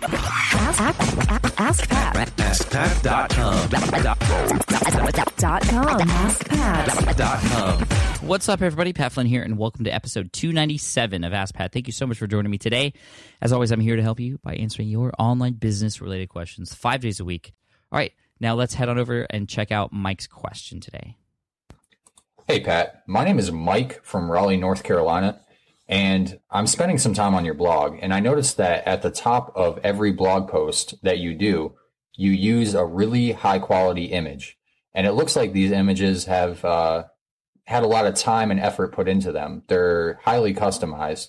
Ask, ask, ask Pat. AskPat.com. Dot com. AskPat. What's up, everybody? Pat Flynn here, and welcome to episode 297 of Ask Pat. Thank you so much for joining me today. As always, I'm here to help you by answering your online business related questions five days a week. All right, now let's head on over and check out Mike's question today. Hey, Pat. My name is Mike from Raleigh, North Carolina, and I'm spending some time on your blog. And I noticed that at the top of every blog post that you do, you use a really high quality image. And it looks like these images have uh, had a lot of time and effort put into them. They're highly customized.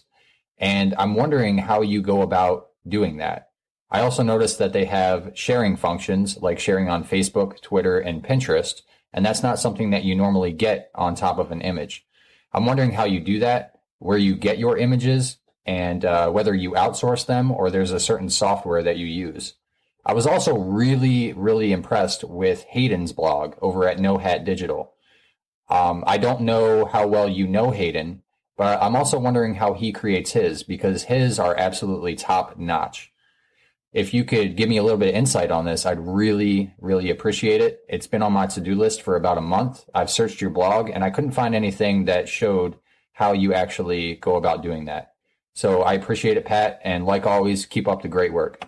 And I'm wondering how you go about doing that. I also noticed that they have sharing functions like sharing on Facebook, Twitter, and Pinterest. And that's not something that you normally get on top of an image. I'm wondering how you do that, where you get your images, and uh, whether you outsource them or there's a certain software that you use. I was also really, really impressed with Hayden's blog over at No Hat Digital. Um, I don't know how well you know Hayden, but I'm also wondering how he creates his because his are absolutely top notch. If you could give me a little bit of insight on this, I'd really, really appreciate it. It's been on my to do list for about a month. I've searched your blog and I couldn't find anything that showed how you actually go about doing that. So I appreciate it, Pat. And like always, keep up the great work.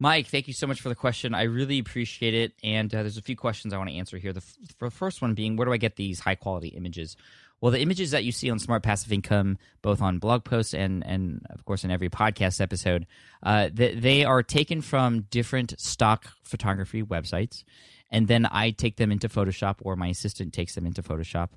Mike, thank you so much for the question. I really appreciate it. And uh, there's a few questions I want to answer here. The, f- the first one being, where do I get these high quality images? Well, the images that you see on Smart Passive Income, both on blog posts and, and of course in every podcast episode, uh, they, they are taken from different stock photography websites. And then I take them into Photoshop, or my assistant takes them into Photoshop.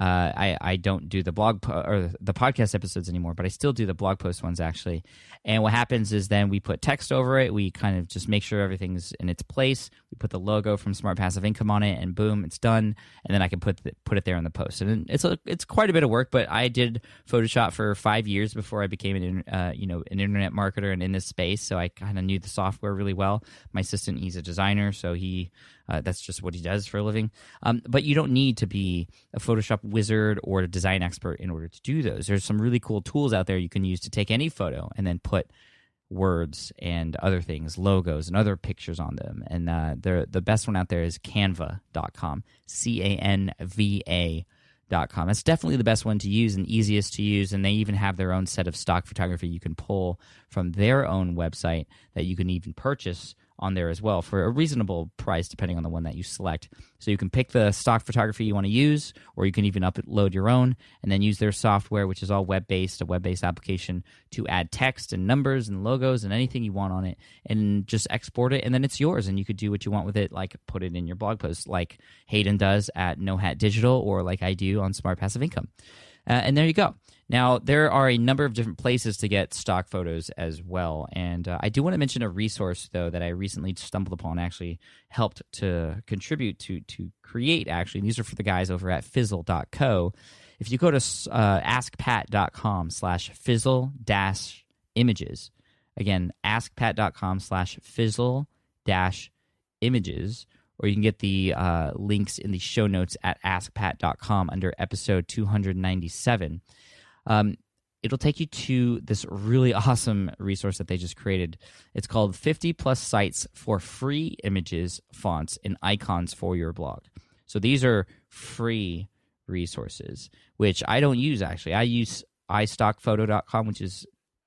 Uh, I I don't do the blog po- or the podcast episodes anymore, but I still do the blog post ones actually. And what happens is then we put text over it. We kind of just make sure everything's in its place. We put the logo from Smart Passive Income on it, and boom, it's done. And then I can put the, put it there in the post. And it's a, it's quite a bit of work, but I did Photoshop for five years before I became an uh, you know an internet marketer and in this space. So I kind of knew the software really well. My assistant, he's a designer, so he uh, that's just what he does for a living. Um, but you don't need to be a Photoshop wizard or a design expert in order to do those. There's some really cool tools out there you can use to take any photo and then put words and other things, logos and other pictures on them. And uh, the the best one out there is Canva.com, C A N V A. Dot com. It's definitely the best one to use and easiest to use, and they even have their own set of stock photography you can pull from their own website that you can even purchase on there as well for a reasonable price depending on the one that you select. So you can pick the stock photography you want to use, or you can even upload your own and then use their software, which is all web based, a web based application to add text and numbers and logos and anything you want on it and just export it. And then it's yours and you could do what you want with it, like put it in your blog post, like Hayden does at No Hat Digital or like I do on Smart Passive Income. Uh, and there you go. Now, there are a number of different places to get stock photos as well. And uh, I do want to mention a resource, though, that I recently stumbled upon, actually helped to contribute to, to create, actually. These are for the guys over at fizzle.co. If you go to uh, askpat.com slash fizzle dash images, again, askpat.com slash fizzle dash images, or you can get the uh, links in the show notes at askpat.com under episode 297. Um, it'll take you to this really awesome resource that they just created. It's called 50 plus sites for free images, fonts, and icons for your blog. So these are free resources, which I don't use actually. I use istockphoto.com, which is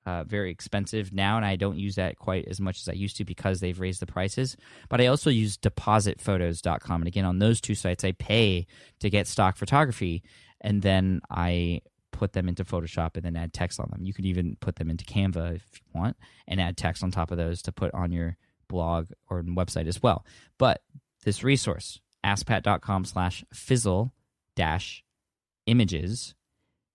uh, very expensive now, and I don't use that quite as much as I used to because they've raised the prices. But I also use depositphotos.com. And again, on those two sites, I pay to get stock photography, and then I put them into Photoshop and then add text on them. You could even put them into Canva if you want and add text on top of those to put on your blog or website as well. But this resource, askpat.com slash fizzle dash images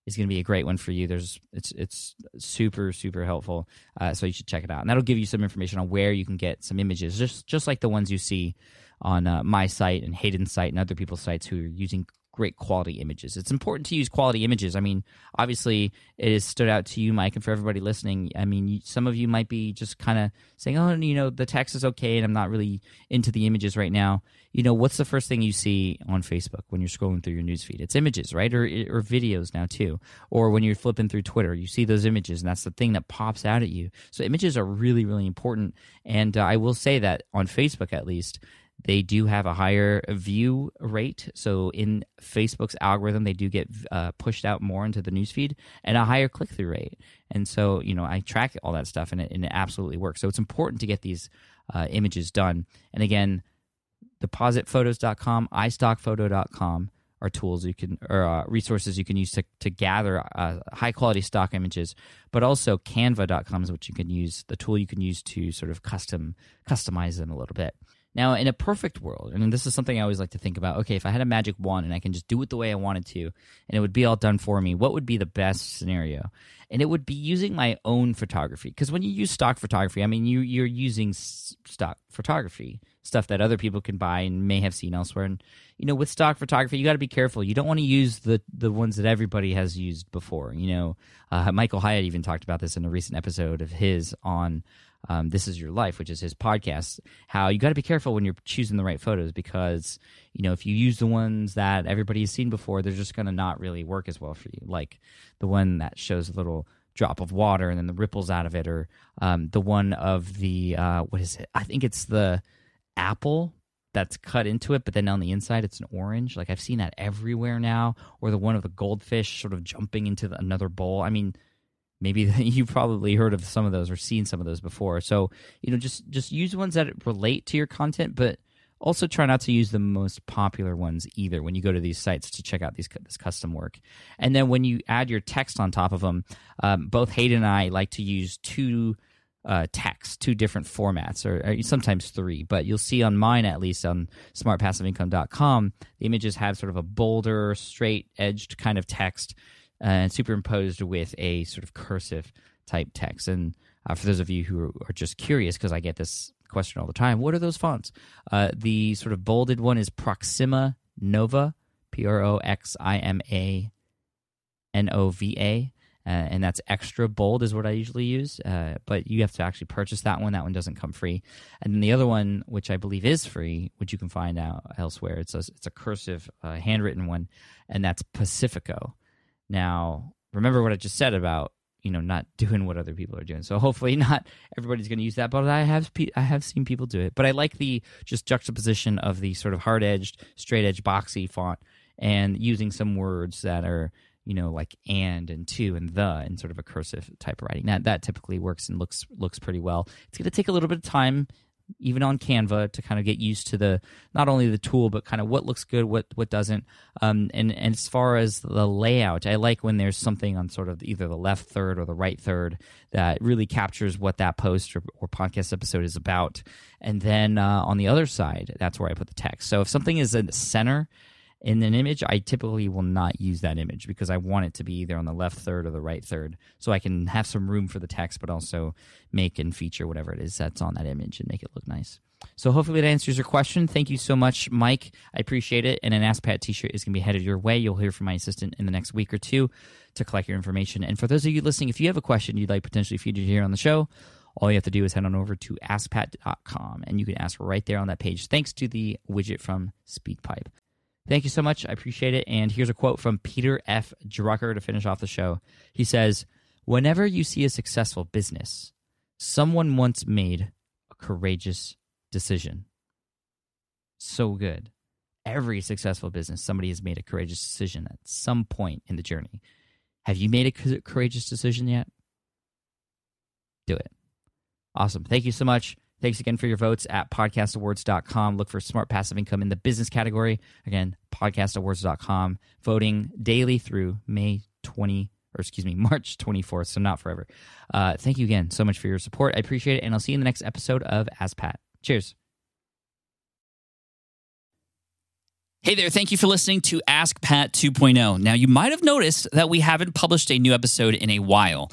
is going to be a great one for you. There's it's it's super super helpful, uh, so you should check it out. And that'll give you some information on where you can get some images, just just like the ones you see on uh, my site and Hayden's site and other people's sites who are using great quality images. It's important to use quality images. I mean, obviously, it has stood out to you, Mike, and for everybody listening. I mean, some of you might be just kind of saying, "Oh, you know, the text is okay, and I'm not really into the images right now." You know, what's the first thing you see on Facebook when you're scrolling through your newsfeed? It's images, right, or or videos now too. Or when you're flipping through Twitter, you see those images, and that's the thing that pops out at you. So images are really, really important. And uh, I will say that on Facebook, at least they do have a higher view rate. So in Facebook's algorithm, they do get uh, pushed out more into the newsfeed and a higher click through rate. And so, you know, I track all that stuff and it, and it absolutely works. So it's important to get these uh, images done. And again, depositphotos.com, istockphoto.com are tools you can or uh, resources you can use to, to gather uh, high quality stock images but also canva.com is what you can use the tool you can use to sort of custom customize them a little bit now, in a perfect world, and this is something I always like to think about okay, if I had a magic wand and I can just do it the way I wanted to, and it would be all done for me, what would be the best scenario? And it would be using my own photography. Because when you use stock photography, I mean, you, you're using stock photography, stuff that other people can buy and may have seen elsewhere. And, you know, with stock photography, you got to be careful. You don't want to use the, the ones that everybody has used before. You know, uh, Michael Hyatt even talked about this in a recent episode of his on um, This Is Your Life, which is his podcast, how you got to be careful when you're choosing the right photos because, you know, if you use the ones that everybody has seen before, they're just going to not really work as well for you. Like the one that shows a little drop of water and then the ripples out of it, or um, the one of the, uh, what is it? I think it's the apple that's cut into it, but then on the inside it's an orange. Like I've seen that everywhere now, or the one of the goldfish sort of jumping into the, another bowl. I mean, maybe you've probably heard of some of those or seen some of those before so you know just just use ones that relate to your content but also try not to use the most popular ones either when you go to these sites to check out these this custom work and then when you add your text on top of them um, both hayden and i like to use two uh, text, two different formats, or, or, sometimes three. But you'll see on mine, at least on smartpassiveincome.com, the images have sort of a bolder, straight edged kind of text and superimposed with a sort of cursive type text. And uh, for those of you who are just curious, because I get this question all the time, what are those fonts? Uh, the sort of bolded one is Proxima Nova, P R O X I M A N O V A. Uh, and that's extra bold is what I usually use. Uh, but you have to actually purchase that one. That one doesn't come free. And then the other one, which I believe is free, which you can find out elsewhere, it's a, it's a cursive, uh, handwritten one, and that's Pacifico. Now, remember what I just said about you know not doing what other people are doing. So hopefully not everybody's going to use that, but I have I have seen people do it. But I like the just juxtaposition of the sort of hard edged, straight edge, boxy font, and using some words that are you know like and and to and the and sort of a cursive type of writing. That that typically works and looks looks pretty well. It's going to take a little bit of time even on Canva to kind of get used to the not only the tool but kind of what looks good, what what doesn't. Um, and and as far as the layout, I like when there's something on sort of either the left third or the right third that really captures what that post or, or podcast episode is about. And then uh, on the other side, that's where I put the text. So if something is in the center in an image, I typically will not use that image because I want it to be either on the left third or the right third, so I can have some room for the text, but also make and feature whatever it is that's on that image and make it look nice. So hopefully that answers your question. Thank you so much, Mike. I appreciate it. And an Ask Pat T-shirt is going to be headed your way. You'll hear from my assistant in the next week or two to collect your information. And for those of you listening, if you have a question you'd like potentially featured here on the show, all you have to do is head on over to askpat.com and you can ask right there on that page thanks to the widget from SpeakPipe. Thank you so much. I appreciate it. And here's a quote from Peter F. Drucker to finish off the show. He says, Whenever you see a successful business, someone once made a courageous decision. So good. Every successful business, somebody has made a courageous decision at some point in the journey. Have you made a courageous decision yet? Do it. Awesome. Thank you so much. Thanks again for your votes at podcastawards.com. Look for smart passive income in the business category. Again, podcastawards.com. Voting daily through May 20, or excuse me, March 24th, so not forever. Uh, thank you again so much for your support. I appreciate it, and I'll see you in the next episode of Ask Pat. Cheers. Hey there, thank you for listening to Ask Pat 2.0. Now, you might have noticed that we haven't published a new episode in a while.